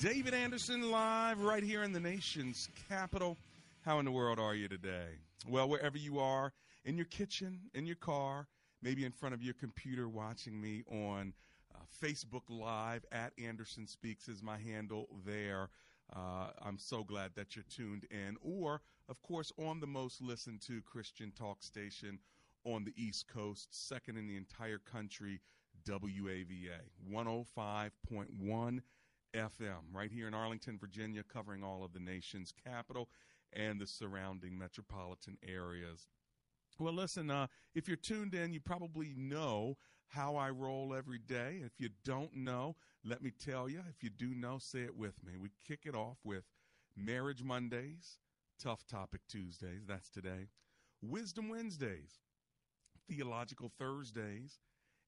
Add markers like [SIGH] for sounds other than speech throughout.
David Anderson live right here in the nation's capital. How in the world are you today? Well, wherever you are, in your kitchen, in your car, maybe in front of your computer watching me on uh, Facebook Live at Anderson Speaks is my handle there. Uh, I'm so glad that you're tuned in. Or, of course, on the most listened to Christian talk station on the East Coast, second in the entire country, WAVA 105.1 FM, right here in Arlington, Virginia, covering all of the nation's capital and the surrounding metropolitan areas. Well, listen, uh, if you're tuned in, you probably know how I roll every day. If you don't know, let me tell you. If you do know, say it with me. We kick it off with Marriage Mondays, Tough Topic Tuesdays, that's today, Wisdom Wednesdays, Theological Thursdays,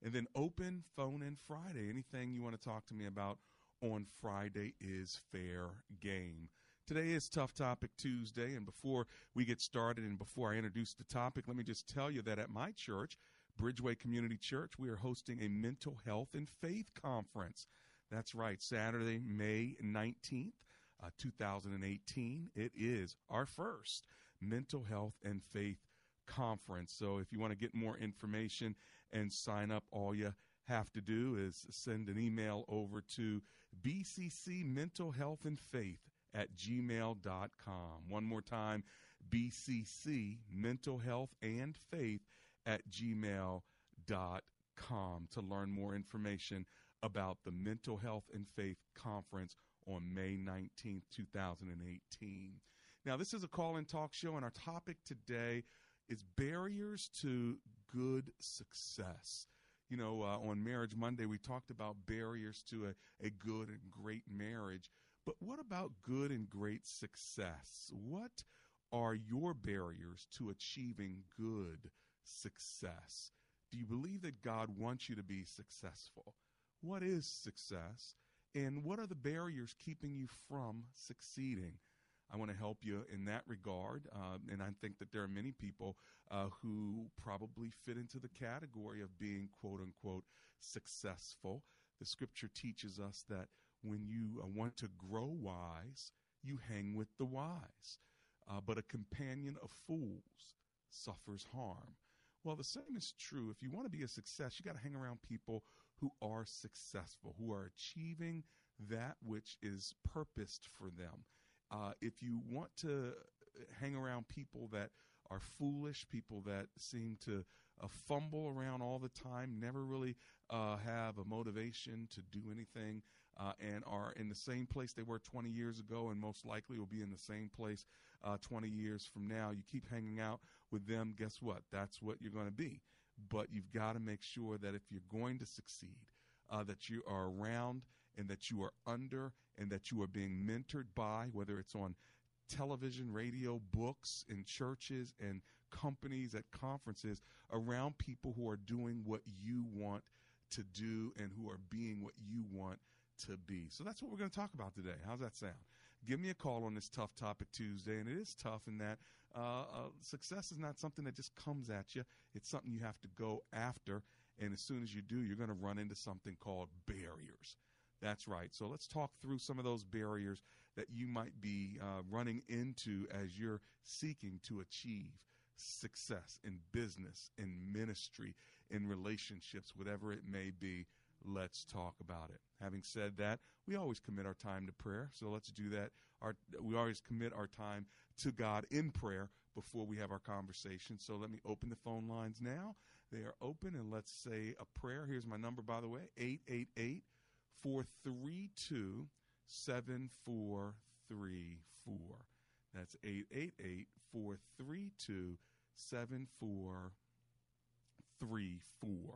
and then Open Phone in Friday. Anything you want to talk to me about on Friday is fair game. Today is Tough Topic Tuesday, and before we get started and before I introduce the topic, let me just tell you that at my church, Bridgeway Community Church, we are hosting a mental health and faith conference. That's right, Saturday, May 19th, uh, 2018. It is our first mental health and faith conference. So if you want to get more information and sign up, all you have to do is send an email over to BCC Mental Health and Faith at gmail.com. One more time, BCC Mental Health and Faith at gmail.com to learn more information about the Mental Health and Faith Conference on May 19th, 2018. Now, this is a call in talk show, and our topic today is barriers to good success. You know, uh, on Marriage Monday, we talked about barriers to a, a good and great marriage. But what about good and great success? What are your barriers to achieving good success? Do you believe that God wants you to be successful? What is success? And what are the barriers keeping you from succeeding? I want to help you in that regard. Uh, and I think that there are many people uh, who probably fit into the category of being quote unquote successful. The scripture teaches us that when you uh, want to grow wise, you hang with the wise. Uh, but a companion of fools suffers harm. Well, the same is true. If you want to be a success, you got to hang around people who are successful, who are achieving that which is purposed for them. Uh, if you want to hang around people that are foolish, people that seem to uh, fumble around all the time, never really uh, have a motivation to do anything, uh, and are in the same place they were 20 years ago, and most likely will be in the same place uh, 20 years from now. You keep hanging out with them, guess what? That's what you're going to be. But you've got to make sure that if you're going to succeed, uh, that you are around and that you are under and that you are being mentored by, whether it's on television, radio, books, in churches and companies at conferences, around people who are doing what you want to do and who are being what you want to be. So that's what we're going to talk about today. How's that sound? give me a call on this Tough Topic Tuesday. And it is tough in that uh, uh, success is not something that just comes at you, it's something you have to go after. And as soon as you do, you're going to run into something called barriers. That's right. So let's talk through some of those barriers that you might be uh, running into as you're seeking to achieve success in business, in ministry, in relationships, whatever it may be. Let's talk about it. Having said that, we always commit our time to prayer. So let's do that. Our, we always commit our time to God in prayer before we have our conversation. So let me open the phone lines now. They are open, and let's say a prayer. Here's my number, by the way 888 432 7434. That's 888 432 7434.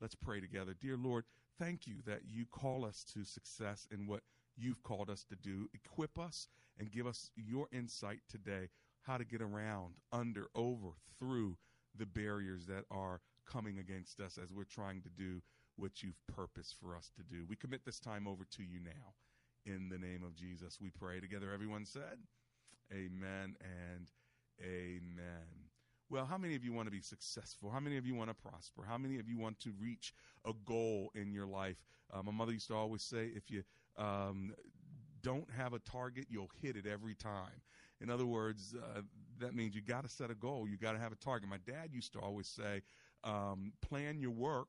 Let's pray together. Dear Lord, thank you that you call us to success in what you've called us to do. Equip us and give us your insight today how to get around, under, over, through the barriers that are coming against us as we're trying to do what you've purposed for us to do. We commit this time over to you now. In the name of Jesus, we pray together. Everyone said, Amen and Amen. Well, how many of you want to be successful? How many of you want to prosper? How many of you want to reach a goal in your life? Uh, my mother used to always say, if you um, don't have a target, you'll hit it every time. In other words, uh, that means you got to set a goal. You got to have a target. My dad used to always say, um, plan your work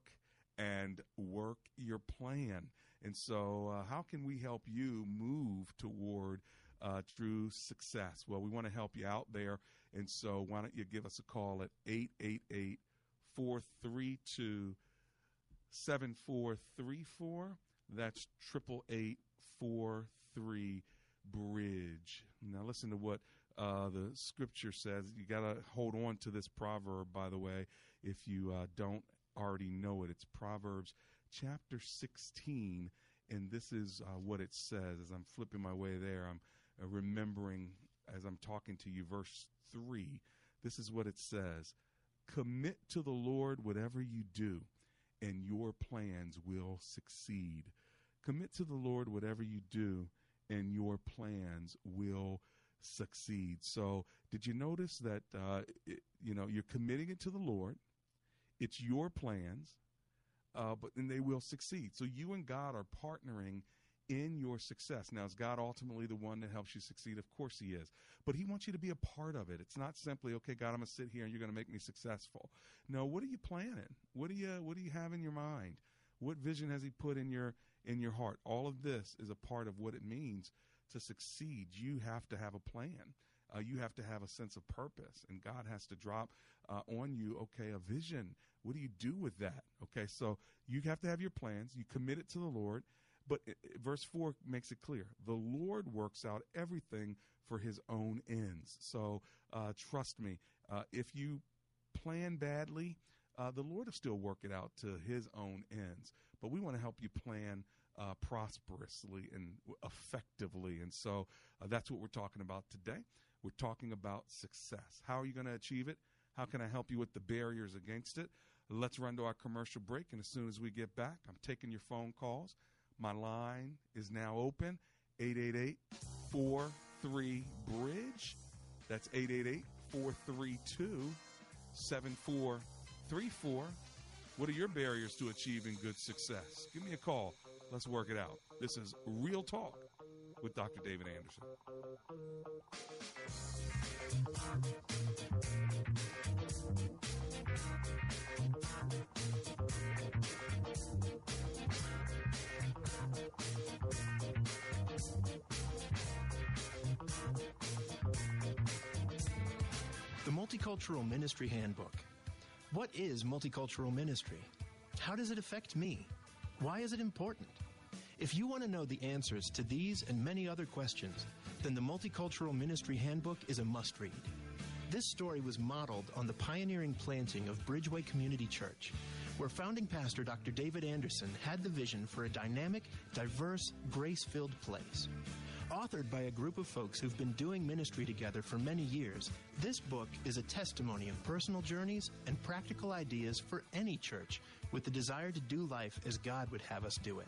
and work your plan. And so, uh, how can we help you move toward uh, true success? Well, we want to help you out there. And so, why don't you give us a call at 888 432 7434? That's 888 43 Bridge. Now, listen to what uh, the scripture says. You got to hold on to this proverb, by the way, if you uh, don't already know it. It's Proverbs chapter 16, and this is uh, what it says. As I'm flipping my way there, I'm uh, remembering as I'm talking to you, verse 3. This is what it says Commit to the Lord whatever you do, and your plans will succeed. Commit to the Lord whatever you do, and your plans will succeed. So, did you notice that uh, it, you know you're committing it to the Lord? It's your plans, uh, but then they will succeed. So you and God are partnering in your success. Now, is God ultimately the one that helps you succeed? Of course He is. But He wants you to be a part of it. It's not simply, okay, God, I'm going to sit here and you're going to make me successful. No, what are you planning? What do you What do you have in your mind? What vision has He put in your in your heart? All of this is a part of what it means to succeed. You have to have a plan. Uh, you have to have a sense of purpose, and God has to drop uh, on you, okay, a vision. What do you do with that? Okay, so you have to have your plans. You commit it to the Lord. But it, it, verse 4 makes it clear the Lord works out everything for his own ends. So uh, trust me, uh, if you plan badly, uh, the Lord will still work it out to his own ends. But we want to help you plan uh, prosperously and effectively. And so uh, that's what we're talking about today. We're talking about success. How are you going to achieve it? How can I help you with the barriers against it? Let's run to our commercial break. And as soon as we get back, I'm taking your phone calls. My line is now open 888 43 Bridge. That's 888 432 7434. What are your barriers to achieving good success? Give me a call. Let's work it out. This is Real Talk with Dr. David Anderson. The Multicultural Ministry Handbook. What is multicultural ministry? How does it affect me? Why is it important? If you want to know the answers to these and many other questions, then the Multicultural Ministry Handbook is a must read. This story was modeled on the pioneering planting of Bridgeway Community Church, where founding pastor Dr. David Anderson had the vision for a dynamic, diverse, grace filled place. Authored by a group of folks who've been doing ministry together for many years, this book is a testimony of personal journeys and practical ideas for any church with the desire to do life as God would have us do it.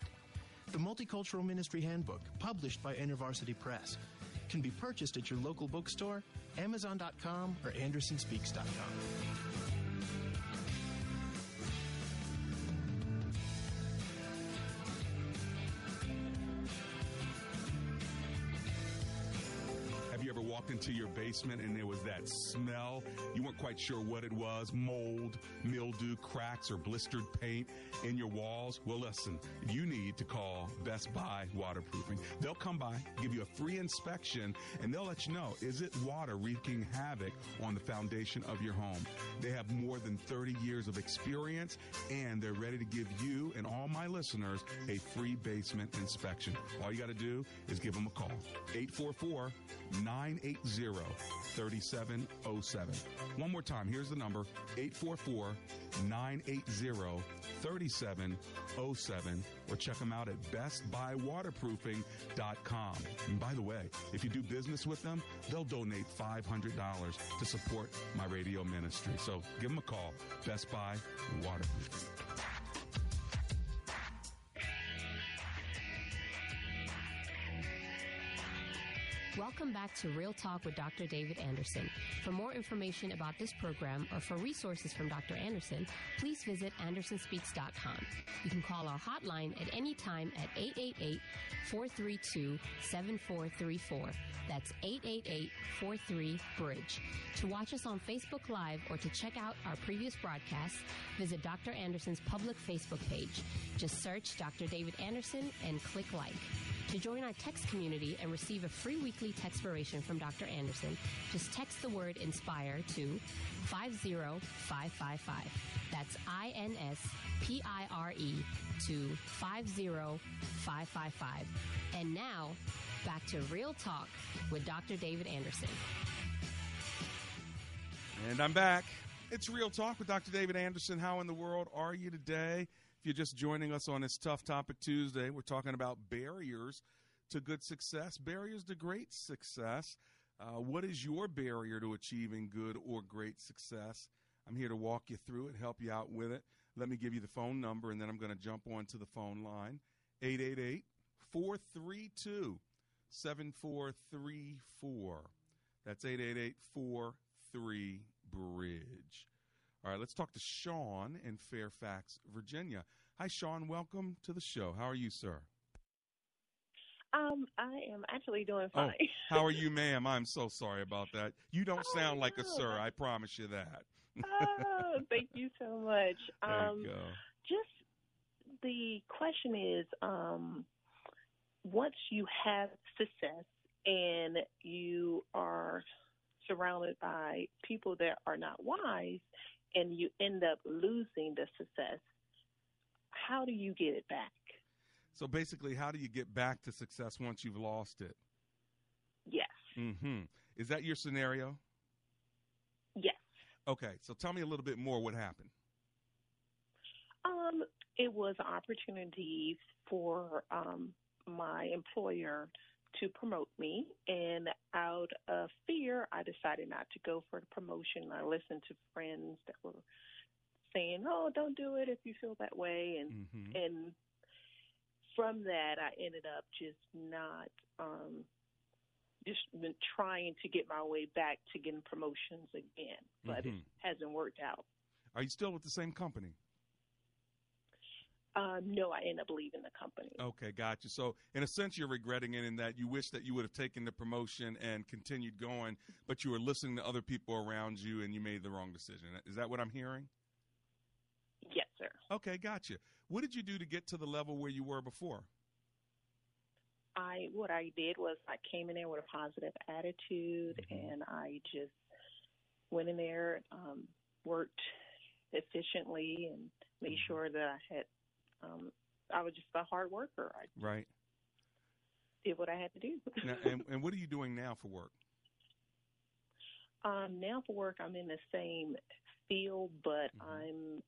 The Multicultural Ministry Handbook, published by InterVarsity Press, can be purchased at your local bookstore, Amazon.com, or AndersonSpeaks.com. into your basement and there was that smell. You weren't quite sure what it was mold, mildew, cracks, or blistered paint in your walls. Well, listen, you need to call Best Buy Waterproofing. They'll come by, give you a free inspection, and they'll let you know is it water wreaking havoc on the foundation of your home? They have more than 30 years of experience and they're ready to give you and all my listeners a free basement inspection. All you got to do is give them a call. 844 980 3707. One more time, here's the number 844 980 3707 or check them out at bestbuywaterproofing.com. And by the way, if you do business with them, they'll donate $500 to support my radio ministry. So give them a call. Best Buy Waterproofing. Welcome back to Real Talk with Dr. David Anderson. For more information about this program or for resources from Dr. Anderson, please visit andersonspeaks.com. You can call our hotline at any time at 888-432-7434. That's 888-43-BRIDGE. To watch us on Facebook Live or to check out our previous broadcasts, visit Dr. Anderson's public Facebook page. Just search Dr. David Anderson and click like. To join our text community and receive a free weekly textpiration from Dr. Anderson, just text the word INSPIRE to 50555. That's I-N-S-P-I-R-E to 50555. And now, back to Real Talk with Dr. David Anderson. And I'm back. It's Real Talk with Dr. David Anderson. How in the world are you today? If you're just joining us on this Tough Topic Tuesday, we're talking about barriers to good success, barriers to great success. Uh, what is your barrier to achieving good or great success? I'm here to walk you through it, help you out with it. Let me give you the phone number, and then I'm going to jump onto the phone line 888 432 7434. That's 888 43 Bridge. All right, let's talk to Sean in Fairfax, Virginia. Hi, Sean. Welcome to the show. How are you, sir? Um, I am actually doing oh, fine. Oh, [LAUGHS] how are you, ma'am? I'm so sorry about that. You don't oh, sound like no. a sir. I promise you that. [LAUGHS] oh, thank you so much. [LAUGHS] There um, you go. Just the question is, um, once you have success and you are surrounded by people that are not wise, and you end up losing the success, how do you get it back? So basically, how do you get back to success once you've lost it? Yes. Mm-hmm. Is that your scenario? Yes. Okay, so tell me a little bit more. What happened? Um, it was an opportunity for um, my employer to promote me, and out of fear, I decided not to go for the promotion. I listened to friends that were saying, "Oh, don't do it if you feel that way," and mm-hmm. and from that, I ended up just not um, just been trying to get my way back to getting promotions again, but mm-hmm. it hasn't worked out. Are you still with the same company? Um, no, I end up leaving the company. Okay, gotcha. So, in a sense, you're regretting it in that you wish that you would have taken the promotion and continued going, but you were listening to other people around you and you made the wrong decision. Is that what I'm hearing? Okay, gotcha. What did you do to get to the level where you were before? I what I did was I came in there with a positive attitude, mm-hmm. and I just went in there, um, worked efficiently, and made mm-hmm. sure that I had um, I was just a hard worker. I right. Did what I had to do. [LAUGHS] now, and, and what are you doing now for work? Um, now for work, I'm in the same field, but mm-hmm. I'm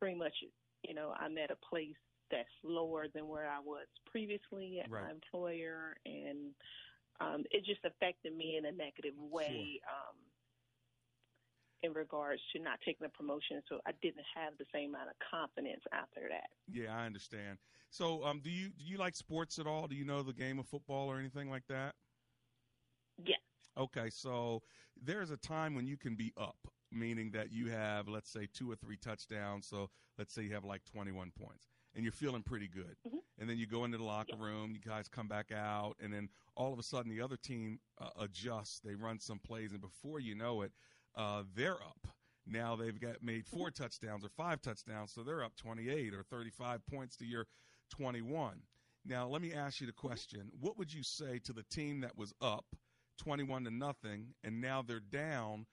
pretty much, you know, I'm at a place that's lower than where I was previously at right. my employer, and um, it just affected me in a negative way. Sure. Um, in regards to not taking the promotion, so I didn't have the same amount of confidence after that. Yeah, I understand. So, um, do you do you like sports at all? Do you know the game of football or anything like that? Yes. Okay, so there's a time when you can be up, meaning that you have, let's say, two or three touchdowns. So let's say you have like 21 points and you're feeling pretty good. Mm-hmm. And then you go into the locker room, you guys come back out, and then all of a sudden the other team uh, adjusts. They run some plays, and before you know it, uh, they're up. Now they've got made four Mm-hmm. touchdowns or five touchdowns, so they're up 28 or 35 points to your 21. Now let me ask you the question: What would you say to the team that was up 21 to nothing, and now they're down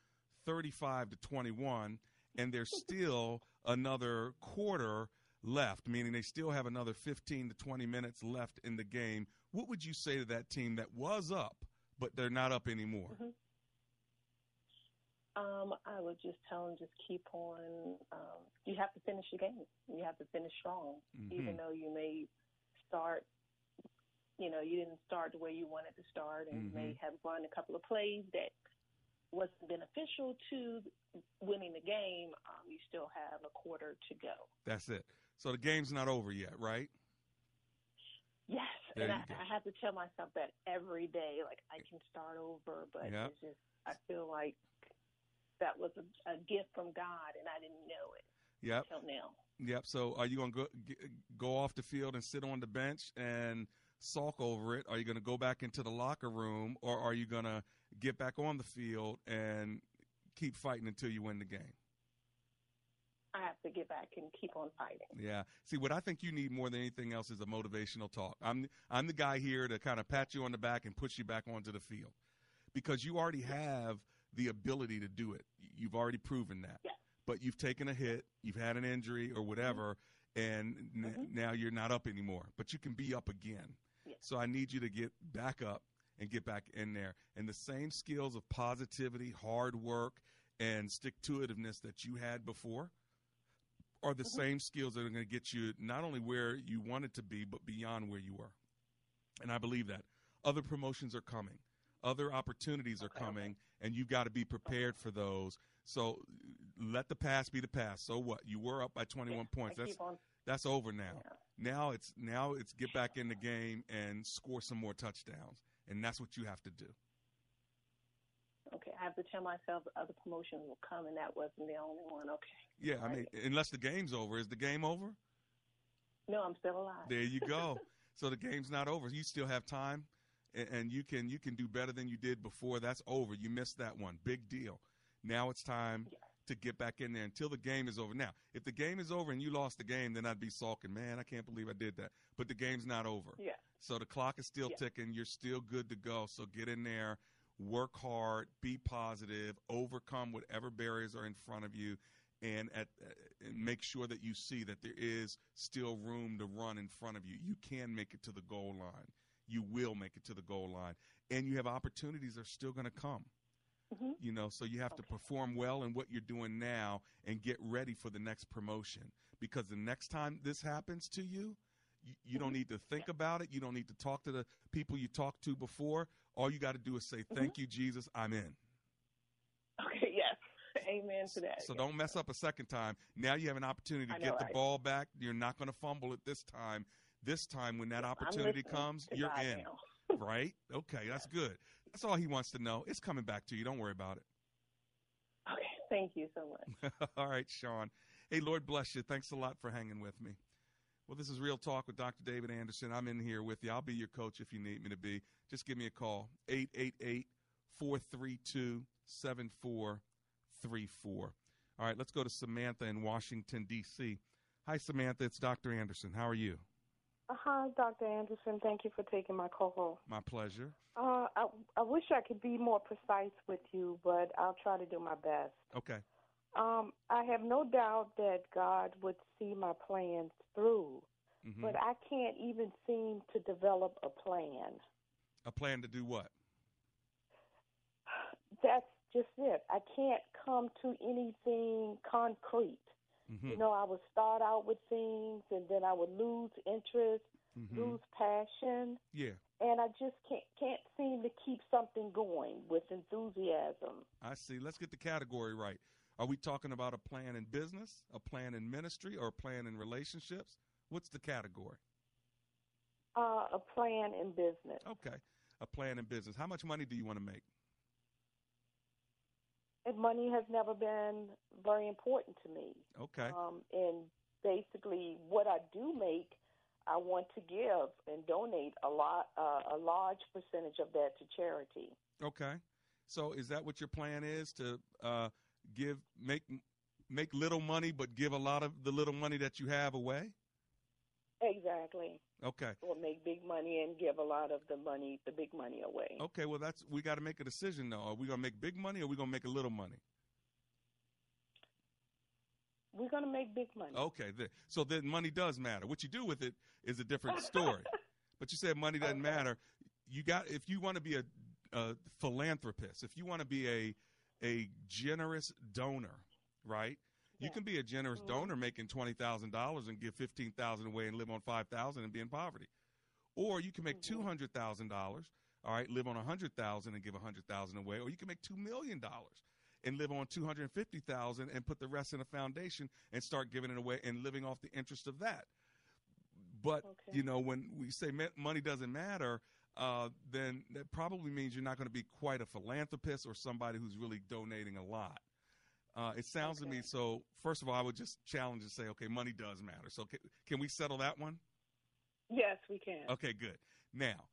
35 to 21, and there's still another quarter left, meaning they still have another 15 to 20 minutes left in the game. What would you say to that team that was up, but they're not up anymore? Mhm. Um, I would just tell them just keep on. Um, you have to finish the game. You have to finish strong, Mhm. even though you may start. You know, you didn't start the way you wanted to start, and you may have run a couple of plays that wasn't beneficial to winning the game. Um, you still have a quarter to go. That's it. So the game's not over yet, right? Yes, There and I. I have to tell myself that every day. Like I can start over, but Yep. it's just I feel like that was a, a gift from God, and I didn't know it Yep. until now. Yep. So are you going to go go off the field and sit on the bench and sulk over it? Are you going to go back into the locker room, or are you going to get back on the field and keep fighting until you win the game? I have to get back and keep on fighting. Yeah. See, what I think you need more than anything else is a motivational talk. I'm I'm the guy here to kind of pat you on the back and push you back onto the field because you already have the ability to do it. You've already proven that. Yeah. But you've taken a hit, you've had an injury or whatever, and n- Mhm. now you're not up anymore. But you can be up again. Yeah. So I need you to get back up and get back in there. And the same skills of positivity, hard work, and stick to itiveness that you had before are the same skills that are going to get you not only where you wanted to be, but beyond where you were. And I believe that. Other promotions are coming, other opportunities are Okay, coming, and you've got to be prepared for those. So let the past be the past. So what? You were up by 21 points. I That's that's over now. Yeah. Now it's now it's get back in the game and score some more touchdowns, and that's what you have to do. Okay, I have to tell myself other promotions will come, and that wasn't the only one. Okay. Yeah, I mean, unless the game's over, is the game over? No, I'm still alive. There you go. [LAUGHS] so the game's not over. You still have time, and, and you can you can do better than you did before. That's over. You missed that one. Big deal. Now it's time Yeah. to get back in there until the game is over. Now, if the game is over and you lost the game, then I'd be sulking. Man, I can't believe I did that. But the game's not over. Yeah. So the clock is still Yeah. ticking. You're still good to go. So get in there, work hard, be positive, overcome whatever barriers are in front of you, and at uh, and make sure that you see that there is still room to run in front of you. You can make it to the goal line. You will make it to the goal line, and you have opportunities that are still going to come. hmm You know, so you have to perform well in what you're doing now and get ready for the next promotion. Because the next time this happens to you, you, you don't need to think about it. You don't need to talk to the people you talked to before. All you got to do is say, "Thank mm-hmm. you, Jesus. I'm in." Okay. Yes. Amen to that. So yes. don't mess up a second time. Now you have an opportunity to know, get the right? ball back. You're not going to fumble it this time. This time, when that opportunity comes, you're God in. [LAUGHS] Right? Okay, that's good. That's all he wants to know. It's coming back to you. Don't worry about it. Okay. Thank you so much. [LAUGHS] All right, Sean. Hey, Lord bless you. Thanks a lot for hanging with me. Well, this is Real Talk with Dr. David Anderson. I'm in here with you. I'll be your coach if you need me to be. Just give me a call 888 432 7434. All right, let's go to Samantha in Washington, D.C. Hi, Samantha. It's Dr. Anderson. How are you? Hi, Dr. Anderson. Thank you for taking my call. My pleasure. Uh, I, I wish I could be more precise with you, but I'll try to do my best. Okay. Um, I have no doubt that God would see my plans through, Mhm. but I can't even seem to develop a plan. A plan to do what? That's just it. I can't come to anything concrete. Mhm. You know, I would start out with things and then I would lose interest, Mhm. lose passion. Yeah, and I just can't can't seem to keep something going with enthusiasm. I see. Let's get the category right. Are we talking about a plan in business, a plan in ministry, or a plan in relationships? What's the category? Uh, a plan in business. Okay. a plan in business, how much money do you want to make? And money has never been very important to me. Okay. Um, and basically, what I do make, I want to give and donate a lot, uh, a large percentage of that to charity. Okay. So is that what your plan is to uh, give make make little money but give a lot of the little money that you have away? Exactly. Okay. Or make big money and give a lot of the money, the big money away. Okay, well that's we got to make a decision though. Are we going to make big money or are we going to make a little money? We're going to make big money. Okay, th- so then money does matter. What you do with it is a different story. [LAUGHS] but you said money doesn't Okay. matter. You got if you want to be a, a philanthropist, if you want to be a a generous donor, right? You can be a generous Mhm. donor making twenty thousand dollars and give fifteen thousand away and live on five thousand and be in poverty, or you can make two hundred thousand dollars, all right, live on a hundred thousand and give a hundred thousand away, or you can make two million dollars and live on two hundred fifty thousand and put the rest in a foundation and start giving it away and living off the interest of that. But Okay. you know, when we say money doesn't matter, uh, then that probably means you're not going to be quite a philanthropist or somebody who's really donating a lot. Uh, it sounds to me so. First of all, I would just challenge and say, okay, money does matter. So can, can we settle that one? Yes, we can. Okay, good. Now,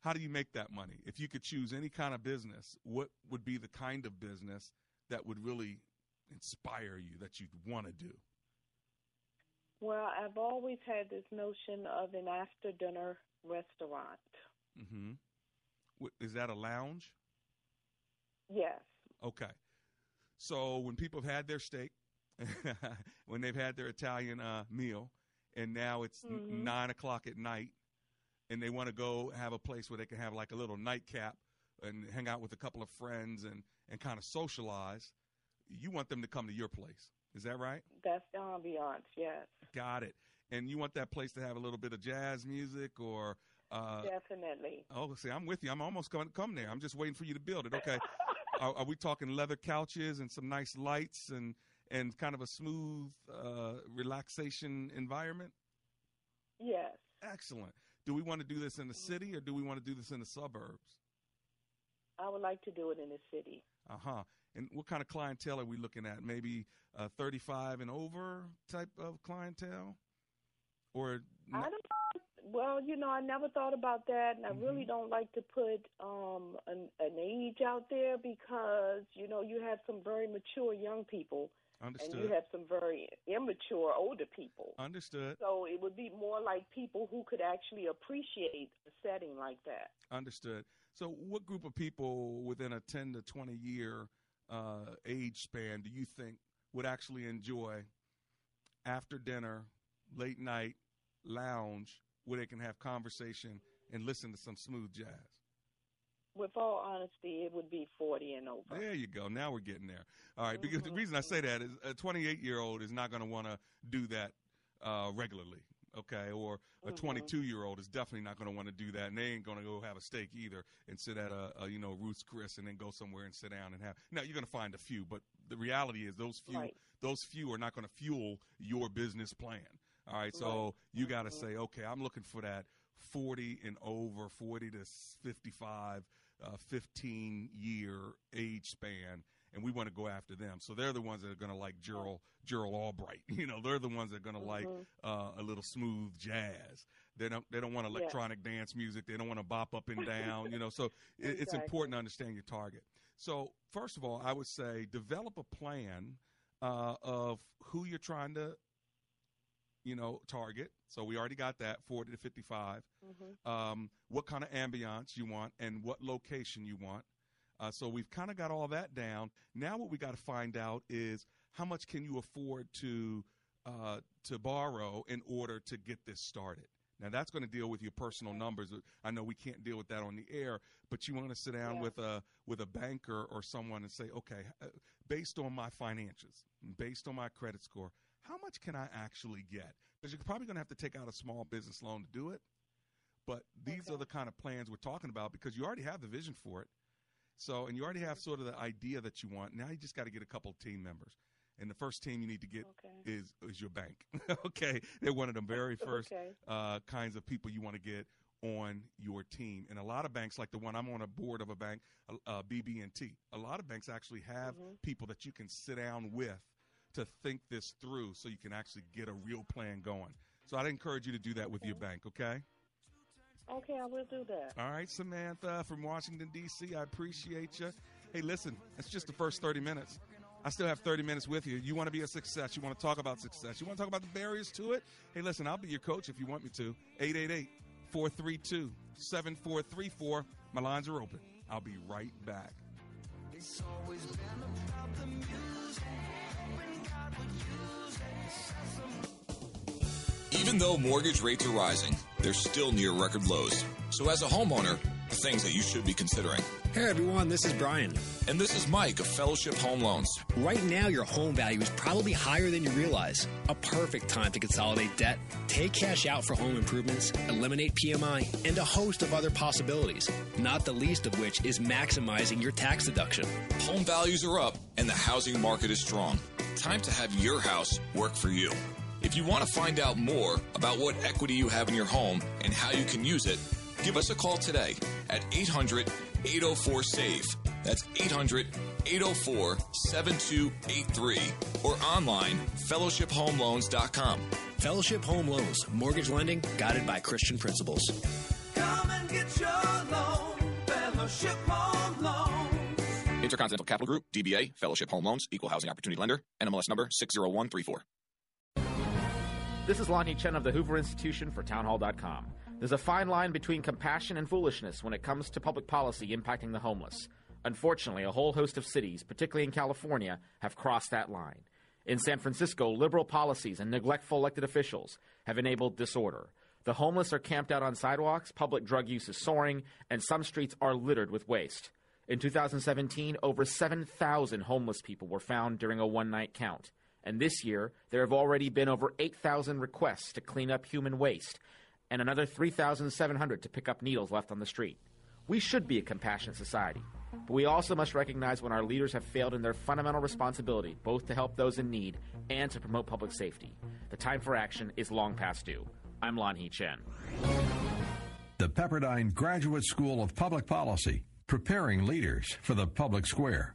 how do you make that money? If you could choose any kind of business, what would be the kind of business that would really inspire you that you'd want to do? Well, I've always had this notion of an after dinner restaurant. Mm-hmm. Is that a lounge? Yes. Okay. So when people have had their steak, [LAUGHS] when they've had their Italian uh, meal, and now it's n- Mhm. nine o'clock at night, and they want to go have a place where they can have like a little nightcap and hang out with a couple of friends and, and kind of socialize, you want them to come to your place. Is that right? That's the ambiance, yes. Got it. And you want that place to have a little bit of jazz music or. Uh, Definitely. Oh, see, I'm with you. I'm almost going to come there. I'm just waiting for you to build it. Okay. [LAUGHS] are, are we talking leather couches and some nice lights and and kind of a smooth uh, relaxation environment? Yes. Excellent. Do we want to do this in the city or do we want to do this in the suburbs? I would like to do it in the city. Uh huh. And what kind of clientele are we looking at? Maybe uh, 35 and over type of clientele, or I don't well, you know, I never thought about that and I Mm-hmm. really don't like to put um an, an age out there because, you know, you have some very mature young people and you have some very immature older people. Understood. So it would be more like people who could actually appreciate a setting like that. Understood. So, what group of people within a 10 to 20 year uh, age span do you think would actually enjoy after dinner, late night lounge where they can have conversation and listen to some smooth jazz? With all honesty, it would be 40 and over. There you go. Now we're getting there. All right. Because the reason I say that is a 28 year old is not going to want to do that uh, regularly. Okay. Or a Mhm. 22 year old is definitely not going to want to do that. And they ain't going to go have a steak either and sit at a, a, you know, Ruth's Chris and then go somewhere and sit down and have. Now, you're going to find a few, but the reality is those few, Right. those few are not going to fuel your business plan. All right. So you got to say, okay, I'm looking for that 40 and over, 40 to 55, uh, 15 year age span, and we want to go after them. So they're the ones that are going to like Gerald, Gerald Albright. [LAUGHS] You know, they're the ones that are going to like Mhm. uh, a little smooth jazz. They don't they don't want Yeah. electronic dance music. They don't want to bop up and down. You know, so [LAUGHS] it, it's Exactly. important to understand your target. So first of all, I would say develop a plan uh, of who you're trying to you know target. So we already got that 40 to 55 Mhm. um, what kind of ambiance you want and what location you want. Uh, so we've kind of got all that down. Now what we got to find out is how much can you afford to uh, to borrow in order to get this started. Now that's going to deal with your personal numbers. I know we can't deal with that on the air, but you want to sit down Yeah. with a with a banker or someone and say, okay, uh, based on my financials, based on my credit score, how much can I actually get? Because you're probably going to have to take out a small business loan to do it. But these Okay. are the kind of plans we're talking about because you already have the vision for it. So, and you already have sort of the idea that you want. Now you just got to get a couple of team members. And the first team you need to get Okay. is is your bank. [LAUGHS] okay, they're one of the very [LAUGHS] first Okay. uh, kinds of people you want to get. on your team. And a lot of banks, like the one I'm on a board of a bank, uh, BB&T, a lot of banks actually have mm-hmm. people that you can sit down with to think this through so you can actually get a real plan going. So I'd encourage you to do that with your bank, okay? Okay, I will do that. All right, Samantha from Washington, D.C., I appreciate you. Hey, listen, it's just the first 30 minutes. I still have 30 minutes with you. You want to be a success. You want to talk about success. You want to talk about the barriers to it? Hey, listen, I'll be your coach if you want me to. 888 432 7434. My lines are open. I'll be right back. Even though mortgage rates are rising, they're still near record lows. So as a homeowner, the things that you should be considering. Hey everyone, this is Brian. And this is Mike of Fellowship Home Loans. Right now, your home value is probably higher than you realize. A perfect time to consolidate debt, take cash out for home improvements, eliminate PMI, and a host of other possibilities, not the least of which is maximizing your tax deduction. Home values are up and the housing market is strong. Time to have your house work for you. If you want to find out more about what equity you have in your home and how you can use it, give us a call today at 800 804 SAVE. That's 800 804 7283 or online fellowshiphomeloans.com. Fellowship Home Loans, mortgage lending guided by Christian principles. Come and get your loan, Fellowship Home Loans. Intercontinental Capital Group, DBA, Fellowship Home Loans, Equal Housing Opportunity Lender, NMLS number 60134. This is Lanhee Chen of the Hoover Institution for Townhall.com. There's a fine line between compassion and foolishness when it comes to public policy impacting the homeless. Unfortunately, a whole host of cities, particularly in California, have crossed that line. In San Francisco, liberal policies and neglectful elected officials have enabled disorder. The homeless are camped out on sidewalks, public drug use is soaring, and some streets are littered with waste. In 2017, over 7,000 homeless people were found during a one night count. And this year, there have already been over 8,000 requests to clean up human waste and another 3,700 to pick up needles left on the street. We should be a compassionate society, but we also must recognize when our leaders have failed in their fundamental responsibility, both to help those in need and to promote public safety. The time for action is long past due. I'm Lanhee Chen. The Pepperdine Graduate School of Public Policy, preparing leaders for the public square.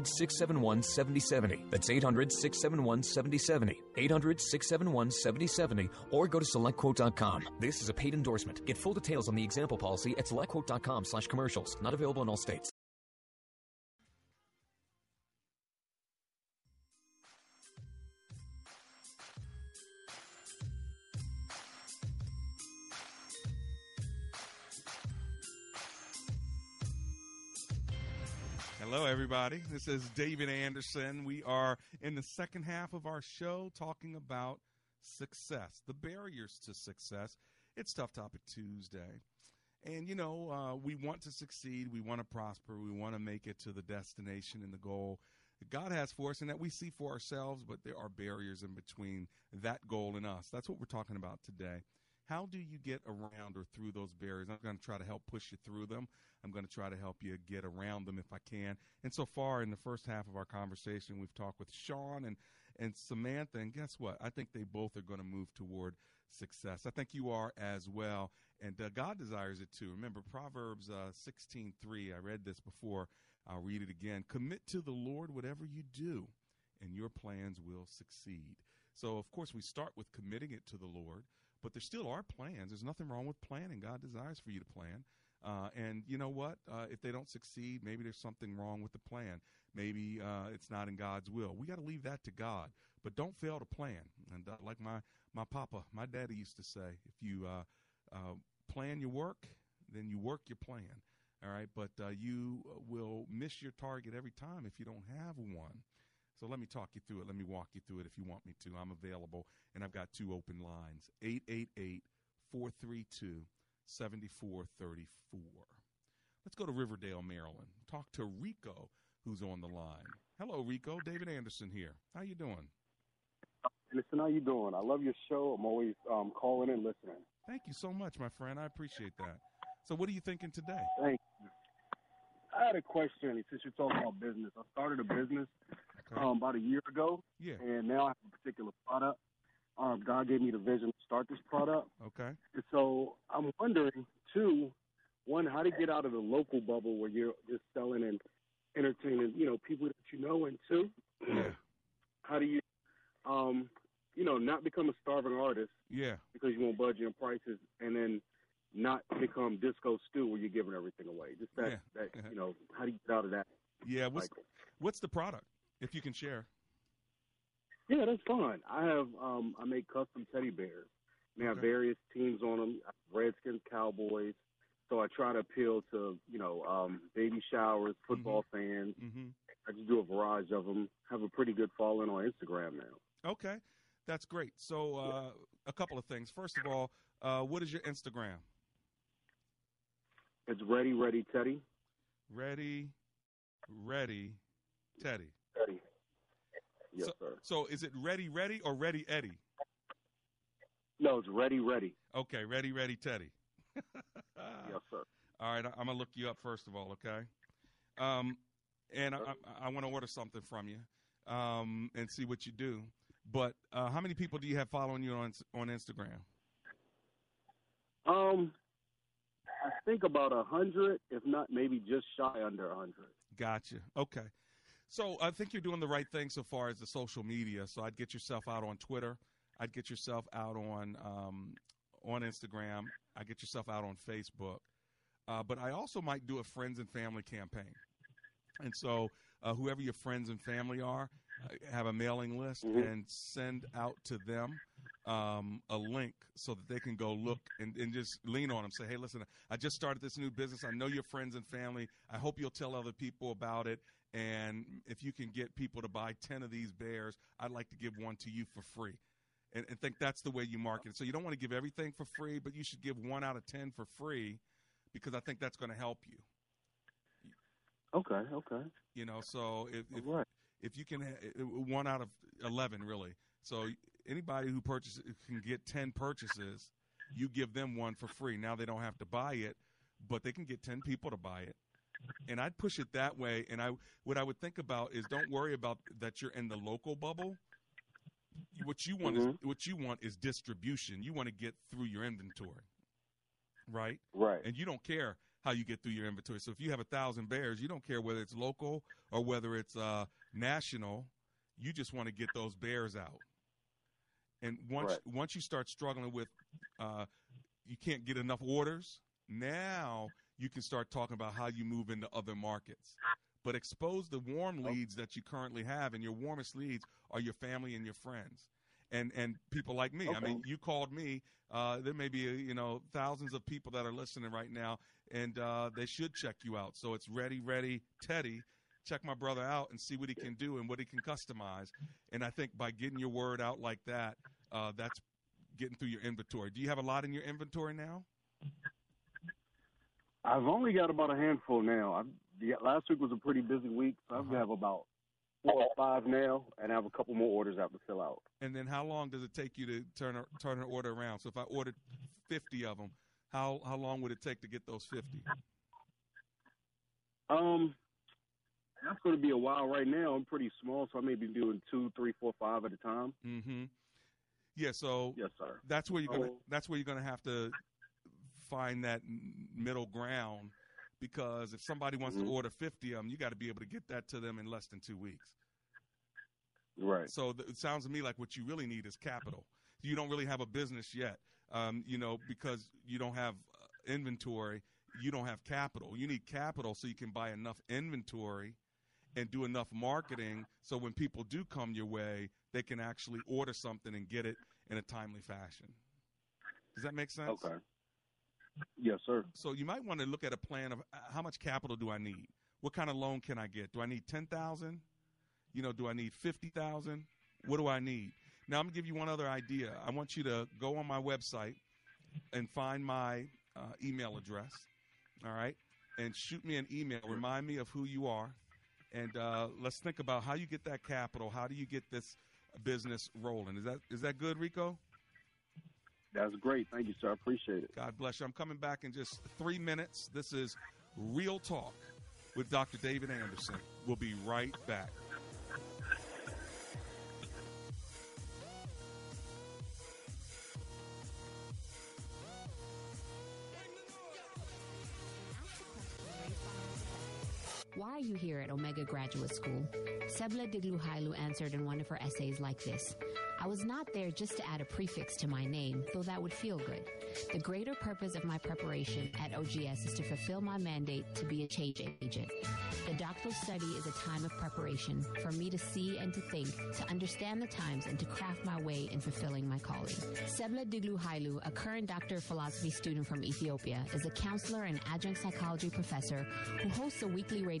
800 671 7070. That's 800 671 7070. 800 671 7070 or go to selectquote.com. This is a paid endorsement. Get full details on the example policy at selectquote.com slash commercials. Not available in all states. Hello, everybody. This is David Anderson. We are in the second half of our show talking about success, the barriers to success. It's Tough Topic Tuesday. And, you know, uh, we want to succeed. We want to prosper. We want to make it to the destination and the goal that God has for us and that we see for ourselves, but there are barriers in between that goal and us. That's what we're talking about today. How do you get around or through those barriers? I'm going to try to help push you through them. I'm going to try to help you get around them if I can. And so far in the first half of our conversation, we've talked with Sean and and Samantha, and guess what? I think they both are going to move toward success. I think you are as well, and uh, God desires it too. Remember Proverbs uh, 16:3. I read this before. I'll read it again. Commit to the Lord whatever you do, and your plans will succeed. So, of course, we start with committing it to the Lord, but there still are plans. There's nothing wrong with planning. God desires for you to plan. Uh, and you know what? Uh, if they don't succeed, maybe there's something wrong with the plan. Maybe uh, it's not in God's will. We got to leave that to God. But don't fail to plan. And uh, like my my papa, my daddy used to say, if you uh, uh, plan your work, then you work your plan. All right, but you will miss your target every time if you don't have one. So let me talk you through it. Let me walk you through it if you want me to. I'm available, and I've got two open lines 888 432 7434. Let's go to Riverdale, Maryland. Talk to Rico, who's on the line. Hello, Rico. David Anderson here. How you doing? Listen, how you doing? I love your show. I'm always um, calling and listening. Thank you so much, my friend. I appreciate that. So, what are you thinking today? Thank you. I had a question since you're talking about business. I started a business um, about a year ago, Yeah. and now I have a particular product. Um, God gave me the vision to start this product. Okay. And so I'm wondering, two, one, how to get out of the local bubble where you're just selling and entertaining, you know, people that you know, and two, [CLEARS THROAT] how do you, um, you know, not become a starving artist Yeah. because you won't budge your prices, and then not become disco stew where you're giving everything away. Just that, Yeah. that you know, how do you get out of that? Yeah. What's what's the product, if you can share? Yeah, that's fun. I have um I make custom teddy bears. They have Okay. various teams on them, Redskins, Cowboys. So I try to appeal to you know um baby showers, football fans. Mm-hmm. I just do a variety of them. Have a pretty good following on Instagram now. Okay. That's great. So, uh, a couple of things. First of all, uh, what is your Instagram? It's ready, ready, Teddy. Ready, ready, Teddy. Teddy. Yes, so, sir. So, is it ready, ready, or ready, Eddie? No, it's ready, ready. Okay, ready, ready, Teddy. [LAUGHS] yes, sir. All right, I- I'm gonna look you up first of all, okay? Um, and I, I, I want to order something from you, um, and see what you do. But uh, how many people do you have following you on on Instagram? Um, I think about a hundred, if not maybe just shy under a hundred. Gotcha. Okay. So I think you're doing the right thing so far as the social media. So I'd get yourself out on Twitter. I'd get yourself out on um, on Instagram. I get yourself out on Facebook. Uh, but I also might do a friends and family campaign. And so uh, whoever your friends and family are, uh, have a mailing list and send out to them um, a link so that they can go look and, and just lean on them. Say, hey, listen, I just started this new business. I know your friends and family. I hope you'll tell other people about it. And if you can get people to buy 10 of these bears, I'd like to give one to you for free. And, and think that's the way you market it. So you don't want to give everything for free, but you should give one out of 10 for free because I think that's going to help you. Okay, okay. You know, so if if, right. if you can uh, uh, one out of eleven really. So anybody who purchases can get ten purchases, you give them one for free. Now they don't have to buy it, but they can get ten people to buy it. And I'd push it that way. And I what I would think about is don't worry about that you're in the local bubble. What you want is what you want is distribution. You want to get through your inventory, right? Right. And you don't care how you get through your inventory. So if you have a thousand bears, you don't care whether it's local or whether it's uh, national. You just want to get those bears out. And once Right. once you start struggling with, uh, you can't get enough orders. Now you can start talking about how you move into other markets. But expose the warm leads that you currently have, and your warmest leads are your family and your friends, and and people like me. I mean, you called me. Uh, there may be uh, you know thousands of people that are listening right now, and uh, they should check you out. So it's ready, ready, Teddy. Check my brother out and see what he can do and what he can customize. And I think by getting your word out like that, uh, that's getting through your inventory. Do you have a lot in your inventory now? I've only got about a handful now. I, the, last week was a pretty busy week, so Uh-huh. I have about four or five now, and I have a couple more orders I have to fill out. And then how long does it take you to turn a, turn an order around? So if I ordered 50 of them, how how long would it take to get those 50? Um, that's going to be a while right now. I'm pretty small, so I may be doing two, three, four, five at a time. Mm-hmm. Yeah, so yes, sir. That's where you're gonna So- that's where you're gonna have to find that middle ground because if somebody wants Mhm. to order 50 of them, you got to be able to get that to them in less than two weeks. Right. So th- it sounds to me like what you really need is capital. You don't really have a business yet, um, you know, because you don't have uh, inventory. you don't have capital. You need capital so you can buy enough inventory and do enough marketing so when people do come your way, they can actually order something and get it in a timely fashion. Does that make sense? Okay. Yes, sir. So you might want to look at a plan of uh, how much capital do I need? What kind of loan can I get? Do I need 10,000? You know, do I need 50,000? What do I need? Now I'm going to give you one other idea. I want you to go on my website and find my uh, email address. All right? And shoot me an email. Remind me of who you are. And uh, let's think about how you get that capital. How do you get this business rolling? Is that is that good, Rico? That's great. Thank you, sir. I appreciate it. God bless you. I'm coming back in just three minutes. This is Real Talk with Dr. David Anderson. We'll be right back. Why are you here at Omega Graduate School? Sebla Digluhailu answered in one of her essays like this I was not there just to add a prefix to my name, though that would feel good. The greater purpose of my preparation at OGS is to fulfill my mandate to be a change agent. The doctoral study is a time of preparation for me to see and to think, to understand the times, and to craft my way in fulfilling my calling. Sebla Digluhailu, a current doctor of philosophy student from Ethiopia, is a counselor and adjunct psychology professor who hosts a weekly radio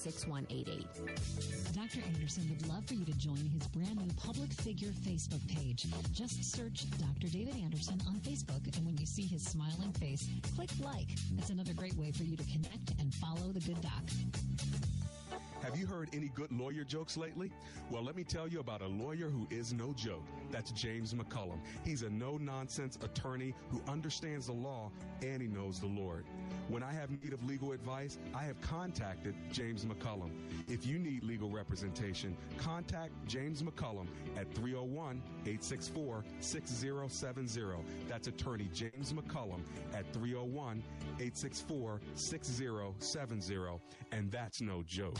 6188. Dr. Anderson would love for you to join his brand new public figure Facebook page. Just search Dr. David Anderson on Facebook, and when you see his smiling face, click like. That's another great way for you to connect and follow the good doc. Have you heard any good lawyer jokes lately? Well, let me tell you about a lawyer who is no joke. That's James McCullum. He's a no nonsense attorney who understands the law and he knows the Lord. When I have need of legal advice, I have contacted James McCullum. If you need legal representation, contact James McCullum at 301 864 6070. That's attorney James McCullum at 301 864 6070. And that's no joke.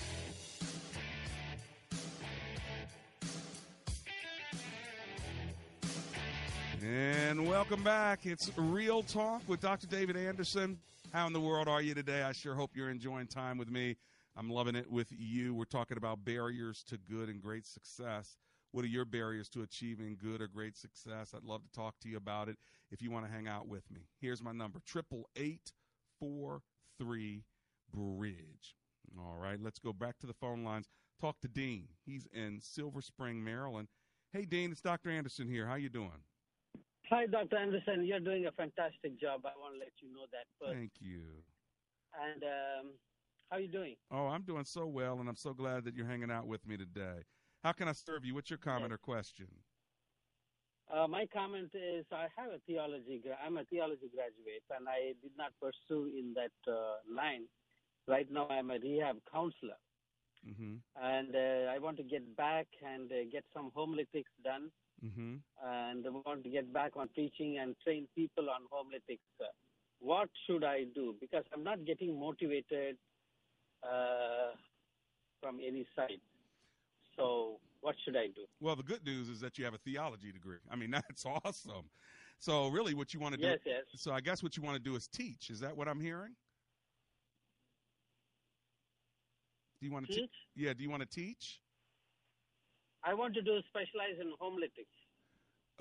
And welcome back. It's Real Talk with Dr. David Anderson. How in the world are you today? I sure hope you're enjoying time with me. I'm loving it with you. We're talking about barriers to good and great success. What are your barriers to achieving good or great success? I'd love to talk to you about it if you want to hang out with me. Here's my number triple eight four three bridge. All right, let's go back to the phone lines. Talk to Dean. He's in Silver Spring, Maryland. Hey, Dean, it's Dr. Anderson here. How you doing? Hi, Dr. Anderson. You're doing a fantastic job. I want to let you know that first. Thank you. And um, how are you doing? Oh, I'm doing so well, and I'm so glad that you're hanging out with me today. How can I serve you? What's your comment or question? Uh, my comment is I have a theology. I'm a theology graduate, and I did not pursue in that uh, line. Right now, I'm a rehab counselor, Mm-hmm. and uh, I want to get back and uh, get some homiletics done, Mm-hmm. and I want to get back on preaching and train people on homiletics. Uh, what should I do? Because I'm not getting motivated uh, from any side. So, what should I do? Well, the good news is that you have a theology degree. I mean, [LAUGHS] that's awesome. So, really, what you want to do? Yes, yes. So, I guess what you want to do is teach. Is that what I'm hearing? Do you want to Teach? yeah. Do you want to teach? I want to do specialize in homiletics.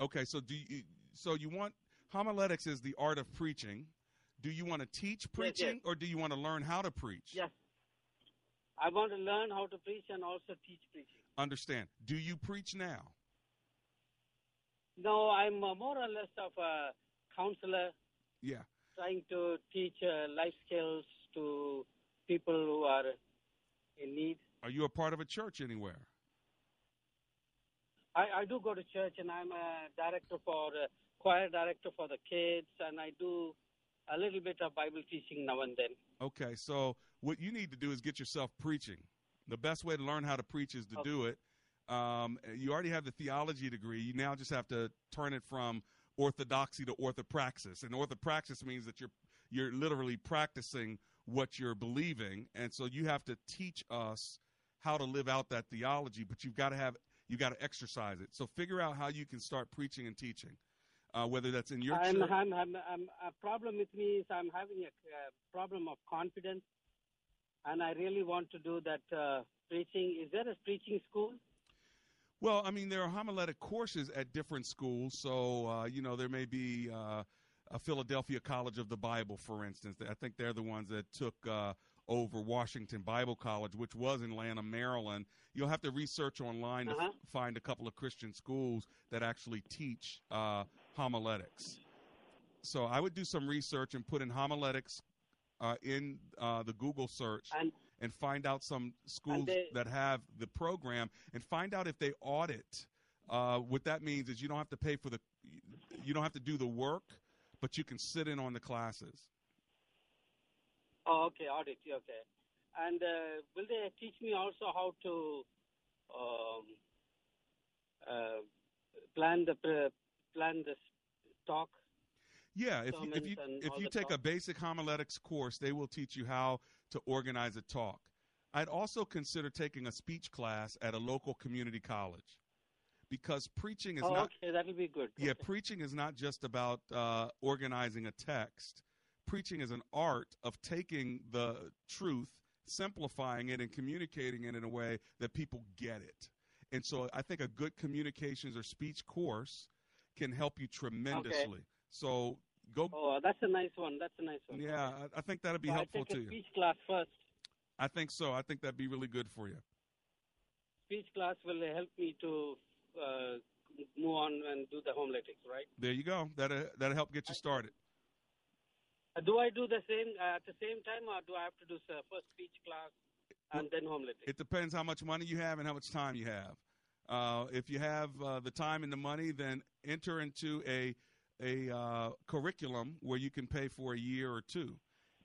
Okay. So, do you? So, you want homiletics is the art of preaching. Do you want to teach preaching, or do you want to learn how to preach? Yes. I want to learn how to preach and also teach preaching. Understand? Do you preach now? No, I'm more or less of a counselor Yeah. trying to teach uh, life skills to people who are in need. Are you a part of a church anywhere? I, I do go to church and I'm a director for uh, choir director for the kids and I do a little bit of Bible teaching now and then. Okay, so what you need to do is get yourself preaching. The best way to learn how to preach is to Okay. do it. Um, you already have the theology degree. You now just have to turn it from orthodoxy to orthopraxis. And orthopraxis means that you're you're literally practicing what you're believing, and so you have to teach us how to live out that theology. But you've got to have you got to exercise it. So figure out how you can start preaching and teaching, uh, whether that's in your I'm. I'm, I'm, I'm, a problem with me is I'm having a uh, problem of confidence, and I really want to do that uh, preaching. Is there a preaching school? Well, I mean, there are homiletic courses at different schools. So, uh, you know, there may be uh, a Philadelphia College of the Bible, for instance. I think they're the ones that took uh, over Washington Bible College, which was in Lanham, Maryland. You'll have to research online to Uh-huh. f- find a couple of Christian schools that actually teach uh, homiletics. So I would do some research and put in homiletics uh, in uh, the Google search and, find out some schools they- that have the program and find out if they audit. Uh, what that means is you don't have to pay for the, you don't have to do the work, but you can sit in on the classes. Oh, okay, audit. Okay. And uh, will they teach me also how to um, uh, plan the pre- plan the talk? Yeah, if you if you if you take a basic homiletics course, they will teach you how to organize a talk. I'd also consider taking a speech class at a local community college because preaching is oh, not okay, that'll be good. Yeah, preaching is not just about uh, organizing a text. Preaching is an art of taking the truth, simplifying it, and communicating it in a way that people get it. And so I think a good communications or speech course can help you tremendously. So go. Oh, that's a nice one. That's a nice one. Yeah, I, I think that'd be So helpful I take to a you. speech class first. I think so. I think that'd be really good for you. Speech class will help me to uh, move on and do the homiletics, right? There you go. That'll, that'll help get you started. Uh, do I do the same uh, at the same time, or do I have to do uh, first speech class and then homiletics? It depends how much money you have and how much time you have. Uh, if you have uh, the time and the money, then enter into a a uh, curriculum where you can pay for a year or two.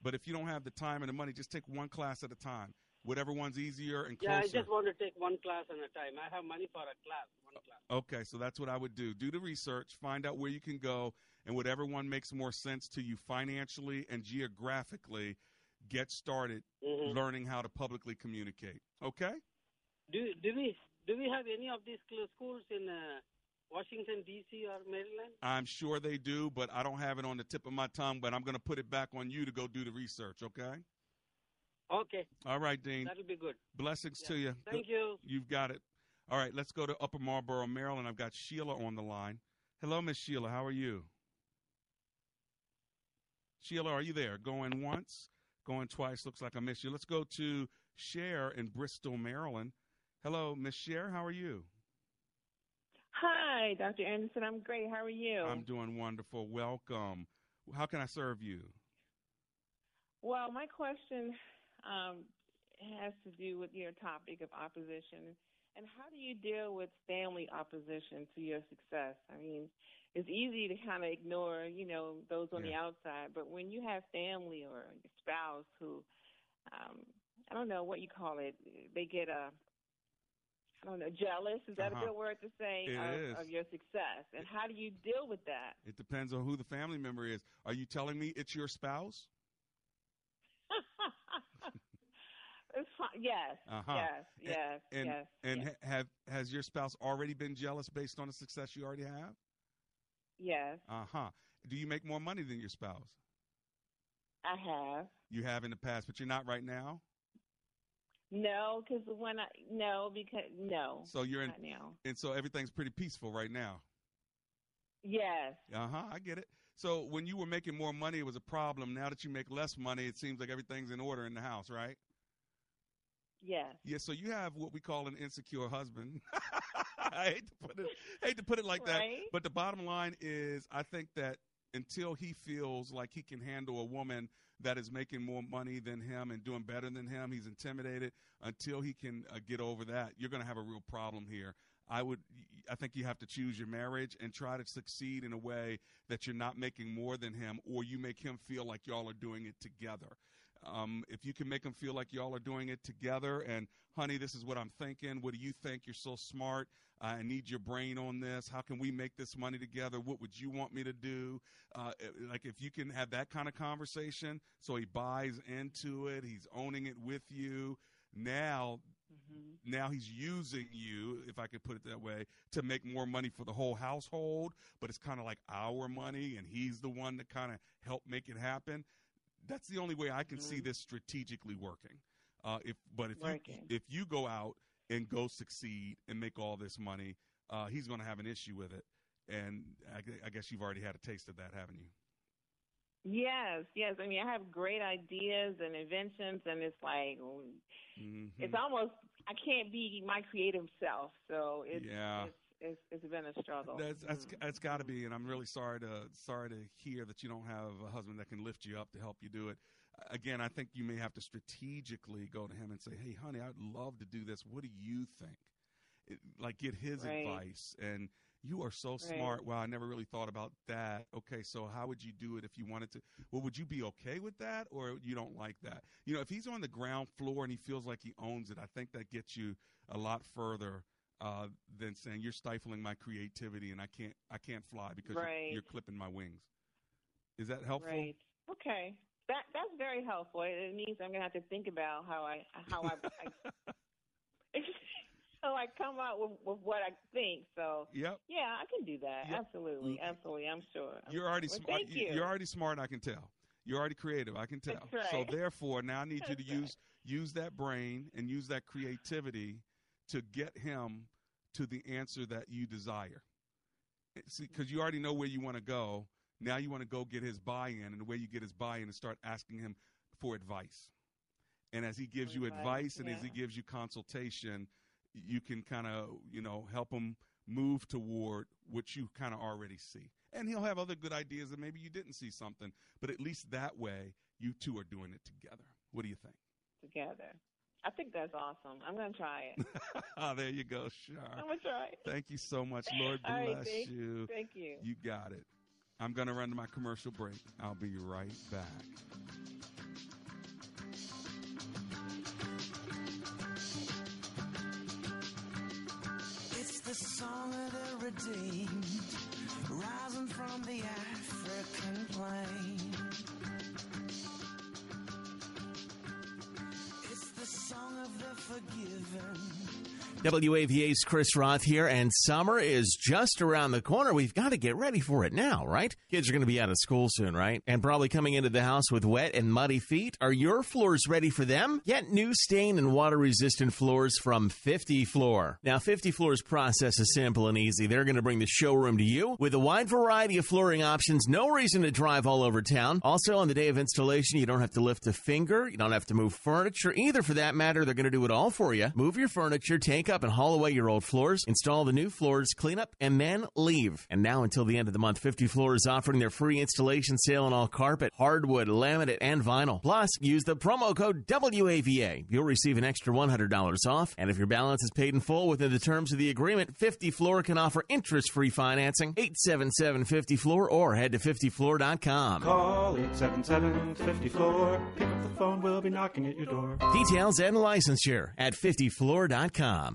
But if you don't have the time and the money, just take one class at a time. Whatever one's easier and closer. Yeah, I just want to take one class at a time. I have money for a class, one class. Okay, so that's what I would do. Do the research, find out where you can go, and whatever one makes more sense to you financially and geographically, get started Mm-hmm. learning how to publicly communicate. Okay? Do do we do we have any of these schools in uh, Washington D.C. or Maryland? I'm sure they do, but I don't have it on the tip of my tongue, but I'm going to put it back on you to go do the research, okay? Okay, All right, Dean. that'll be good. Blessings Yeah. to you. Thank you. You've got it. All right, let's go to Upper Marlboro, Maryland. I've got Sheila on the line. Hello, Miss Sheila. How are you? Sheila, are you there? Going once, going twice. Looks like I missed you. Let's go to Cher in Bristol, Maryland. Hello, Miss Cher. How are you? Hi, Dr. Anderson. I'm great. How are you? I'm doing wonderful. Welcome. How can I serve you? well, my question um, has to do with your topic of opposition. And how do you deal with family opposition to your success? I mean, it's easy to kind of ignore, you know, those on the outside, but when you have family or your spouse who, um, I don't know what you call it, they get a, I don't know, jealous. Is that Uh-huh. a good word to say of, of your success? And how do you deal with that? It depends on who the family member is. Are you telling me it's your spouse? It's fine. Yes. Uh-huh. Yes. Yes. And yes. and yes. ha- have has your spouse already been jealous based on the success you already have? yes. Uh huh. Do you make more money than your spouse? I have. You have in the past, but you're not right now. No, because when I no because no. So you're in, not now. and so everything's pretty peaceful right now. Yes. Uh huh. I get it. So when you were making more money, it was a problem. Now that you make less money, it seems like everything's in order in the house, right? Yes. Yeah. So you have what we call an insecure husband. [LAUGHS] I hate to put it, hate to put it like that, but the bottom line is, I think that until he feels like he can handle a woman that is making more money than him and doing better than him, he's intimidated. Until he can uh, get over that, you're going to have a real problem here. I would. I think you have to choose your marriage and try to succeed in a way that you're not making more than him, or you make him feel like y'all are doing it together. Um, if you can make them feel like y'all are doing it together, and honey, this is what I'm thinking. What do you think? You're so smart. I need your brain on this. How can we make this money together? What would you want me to do? Uh, like if you can have that kind of conversation, so he buys into it, he's owning it with you. Now, mm-hmm. now he's using you, if I could put it that way, to make more money for the whole household. But it's kind of like our money, and he's the one to kind of help make it happen that's the only way I can mm-hmm. see this strategically working. Uh, if but if working. you if you go out and go succeed and make all this money, uh, he's going to have an issue with it. And I, I, guess you've already had a taste of that, haven't you? Yes, yes. I mean, I have great ideas and inventions, and it's like mm-hmm. it's almost I can't be my creative self. So it's, yeah. It's, it's, it's been a struggle. That's that's, mm-hmm. that's got to be, and I'm really sorry to sorry to hear that you don't have a husband that can lift you up to help you do it. Again, I think you may have to strategically go to him and say, "Hey, honey, I'd love to do this. What do you think?" It, like get his right. advice and you are so smart. Right. Wow, I never really thought about that. Okay, so how would you do it if you wanted to? Well, would you be okay with that or you don't like that? You know, if he's on the ground floor and he feels like he owns it, I think that gets you a lot further uh, than saying you're stifling my creativity and I can't I can't fly because right. you're, you're, clipping my wings. Is that helpful? Right. Okay. That that's very helpful. It means I'm gonna have to think about how I how I, I [LAUGHS] so I come out with, with what I think. So yep. yeah, I can do that. Yep. Absolutely, absolutely. I'm sure. You're already well, smart. You. You're already smart. I can tell. You're already creative. I can tell. Right. So therefore, now I need you to [LAUGHS] use use that brain and use that creativity to get him to the answer that you desire. See, because you already know where you want to go. Now you want to go get his buy-in, and the way you get his buy-in is start asking him for advice. And as he gives you advice, and yeah. as he gives you consultation, you can kind of you know help him move toward what you kind of already see. And he'll have other good ideas, and maybe you didn't see something, but at least that way you two are doing it together. What do you think? Together. I think that's awesome. I'm going to try it. oh, [LAUGHS] there you go, Cher. I'm going to try it. Thank you so much. Lord bless right, thank, you. Thank you. You got it. I'm going to run to my commercial break. I'll be right back. WAVA's Chris Roth here, and summer is just around the corner. We've got to get ready for it now, right? Kids are going to be out of school soon, right? And probably coming into the house with wet and muddy feet. Are your floors ready for them? Get new stain and water resistant floors from 50 Floor. Now, 50 Floor's process is simple and easy. They're going to bring the showroom to you with a wide variety of flooring options. No reason to drive all over town. Also, on the day of installation, you don't have to lift a finger. You don't have to move furniture either, for that matter. They're going to do it all for you. Move your furniture, take up and haul away your old floors, install the new floors, clean up, and then leave. And now until the end of the month, 50 Floor is offering their free installation sale on all carpet, hardwood, laminate, and vinyl. Plus, use the promo code WAVA. You'll receive an extra $100 off. And if your balance is paid in full within the terms of the agreement, 50 Floor can offer interest-free financing. 877-50-FLOOR or head to 50floor.com. Call 877-50-FLOOR. Pick up the phone. We'll be knocking at your door. Details and licensure at 50floor.com.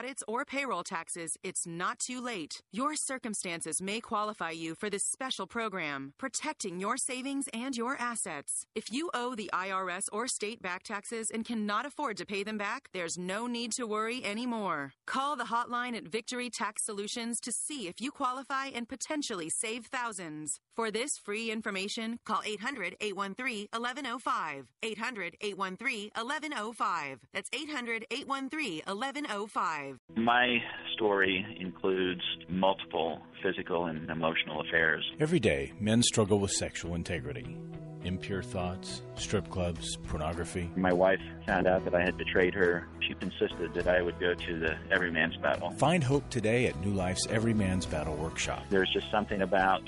audits, or payroll taxes, it's not too late. Your circumstances may qualify you for this special program, protecting your savings and your assets. If you owe the IRS or state back taxes and cannot afford to pay them back, there's no need to worry anymore. Call the hotline at Victory Tax Solutions to see if you qualify and potentially save thousands. For this free information, call 800 813 1105. 800 813 1105. That's 800 813 1105. My story includes multiple physical and emotional affairs. Every day, men struggle with sexual integrity. Impure thoughts, strip clubs, pornography. My wife found out that I had betrayed her. She insisted that I would go to the Every Man's Battle. Find hope today at New Life's Every Man's Battle workshop. There's just something about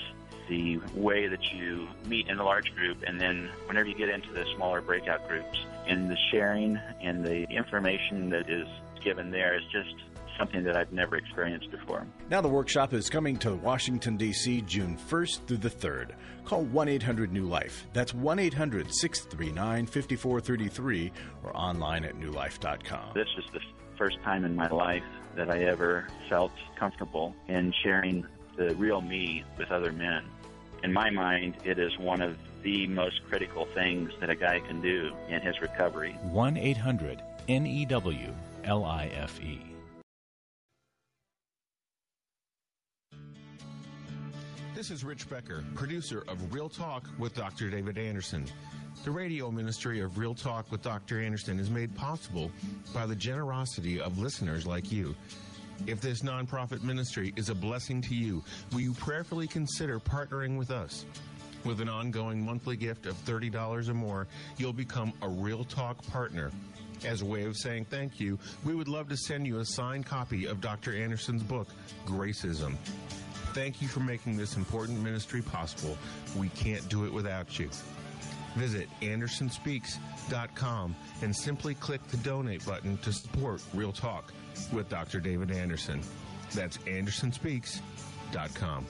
the way that you meet in a large group and then whenever you get into the smaller breakout groups and the sharing and the information that is given there is just something that I've never experienced before. Now, the workshop is coming to Washington, D.C. June 1st through the 3rd. Call 1 800 New Life. That's 1 800 639 5433 or online at newlife.com. This is the first time in my life that I ever felt comfortable in sharing the real me with other men. In my mind, it is one of the most critical things that a guy can do in his recovery. 1 800 N E W L I F E. This is Rich Becker, producer of Real Talk with Dr. David Anderson. The radio ministry of Real Talk with Dr. Anderson is made possible by the generosity of listeners like you. If this nonprofit ministry is a blessing to you, will you prayerfully consider partnering with us? With an ongoing monthly gift of $30 or more, you'll become a Real Talk partner. As a way of saying thank you, we would love to send you a signed copy of Dr. Anderson's book, Gracism. Thank you for making this important ministry possible. We can't do it without you. Visit AndersonSpeaks.com and simply click the donate button to support Real Talk with Dr. David Anderson. That's AndersonSpeaks.com.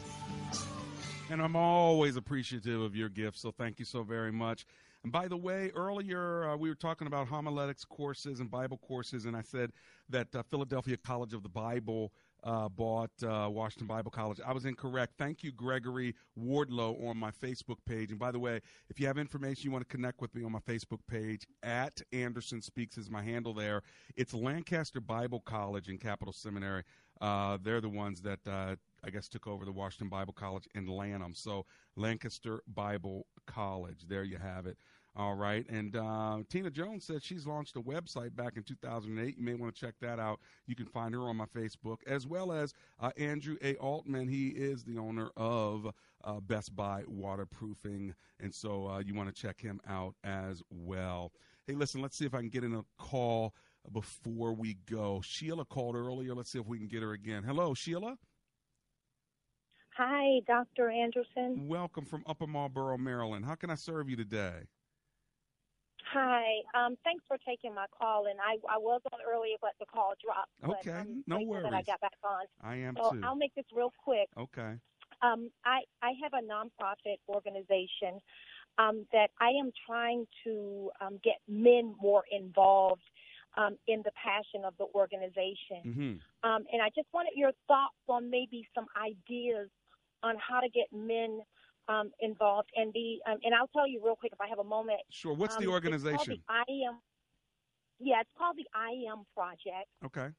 And I'm always appreciative of your gifts, so thank you so very much. And by the way, earlier uh, we were talking about homiletics courses and Bible courses, and I said that uh, Philadelphia College of the Bible uh, bought uh, Washington Bible College. I was incorrect. Thank you, Gregory Wardlow, on my Facebook page. And by the way, if you have information you want to connect with me on my Facebook page, at Anderson Speaks is my handle there. It's Lancaster Bible College and Capital Seminary. Uh, they're the ones that uh, I guess took over the Washington Bible College in Lanham. So Lancaster Bible College. There you have it. All right. And uh, Tina Jones said she's launched a website back in 2008. You may want to check that out. You can find her on my Facebook, as well as uh, Andrew A. Altman. He is the owner of uh, Best Buy Waterproofing. And so uh, you want to check him out as well. Hey, listen, let's see if I can get in a call before we go. Sheila called earlier. Let's see if we can get her again. Hello, Sheila. Hi, Dr. Anderson. Welcome from Upper Marlboro, Maryland. How can I serve you today? Hi. Um, thanks for taking my call. And I, I was on earlier, but the call dropped. Okay, I'm no grateful That I got back on. I am so too. I'll make this real quick. Okay. Um, I, I have a nonprofit organization um, that I am trying to um, get men more involved um, in the passion of the organization. Mm-hmm. Um, and I just wanted your thoughts on maybe some ideas on how to get men um, involved. And the um, and I'll tell you real quick if I have a moment. Sure. What's the Um, organization? the I am. Yeah, it's called the I Am Project. Okay.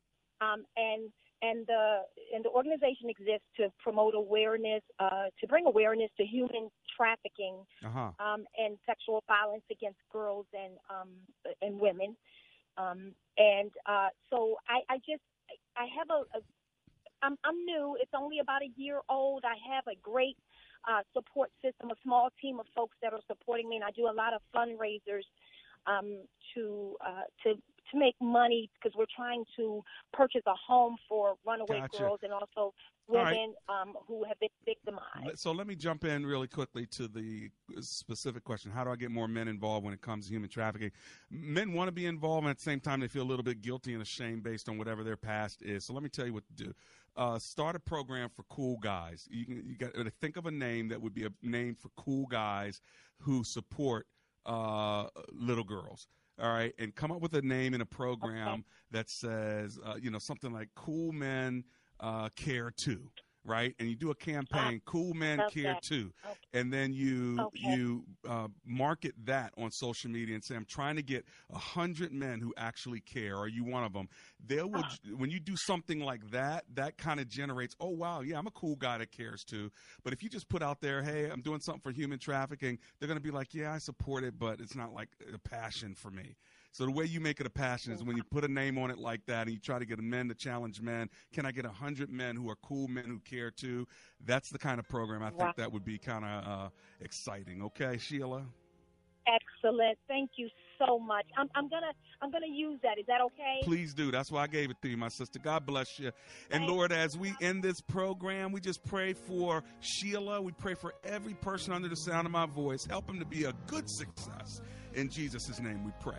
Um, and and the and the organization exists to promote awareness, uh, to bring awareness to human trafficking Uh huh. um, and sexual violence against girls and um, and women. Um, and uh, so I, I just I have a, a I'm, I'm new. It's only about a year old. I have a great uh, support system, a small team of folks that are supporting me, and I do a lot of fundraisers um, to uh, to to make money because we're trying to purchase a home for runaway Gotcha. girls and also All right. women um, who have been victimized. So let me jump in really quickly to the specific question. How do I get more men involved when it comes to human trafficking? Men want to be involved, and at the same time, they feel a little bit guilty and ashamed based on whatever their past is. So let me tell you what to do. Uh, start a program for cool guys. You, can, you got to think of a name that would be a name for cool guys who support uh, little girls. All right, and come up with a name in a program that says, uh, you know, something like "Cool Men uh, Care Too," right? And you do a campaign, "Cool Men love Care. Too," and then you Okay. you uh, market that on social media and say, "I'm trying to get a hundred men who actually care. Are you one of them?" They will when you do something like that, that kind of generates, "Oh wow, yeah, I'm a cool guy that cares too." But if you just put out there, "Hey, I'm doing something for human trafficking," they're going to be like, "Yeah, I support it, but it's not like a passion for me." So the way you make it a passion is when you put a name on it like that and you try to get men to challenge men. Can I get a hundred men who are cool men who care too? That's the kind of program I think Wow. that would be kind of uh, exciting. Okay, Sheila. Excellent. Thank you so much. I'm, I'm gonna I'm gonna use that. Is that okay? Please do. That's why I gave it to you, my sister. God bless you. And Lord, as we end this program, we just pray for Sheila. We pray for every person under the sound of my voice. Help them to be a good success. In Jesus' name we pray.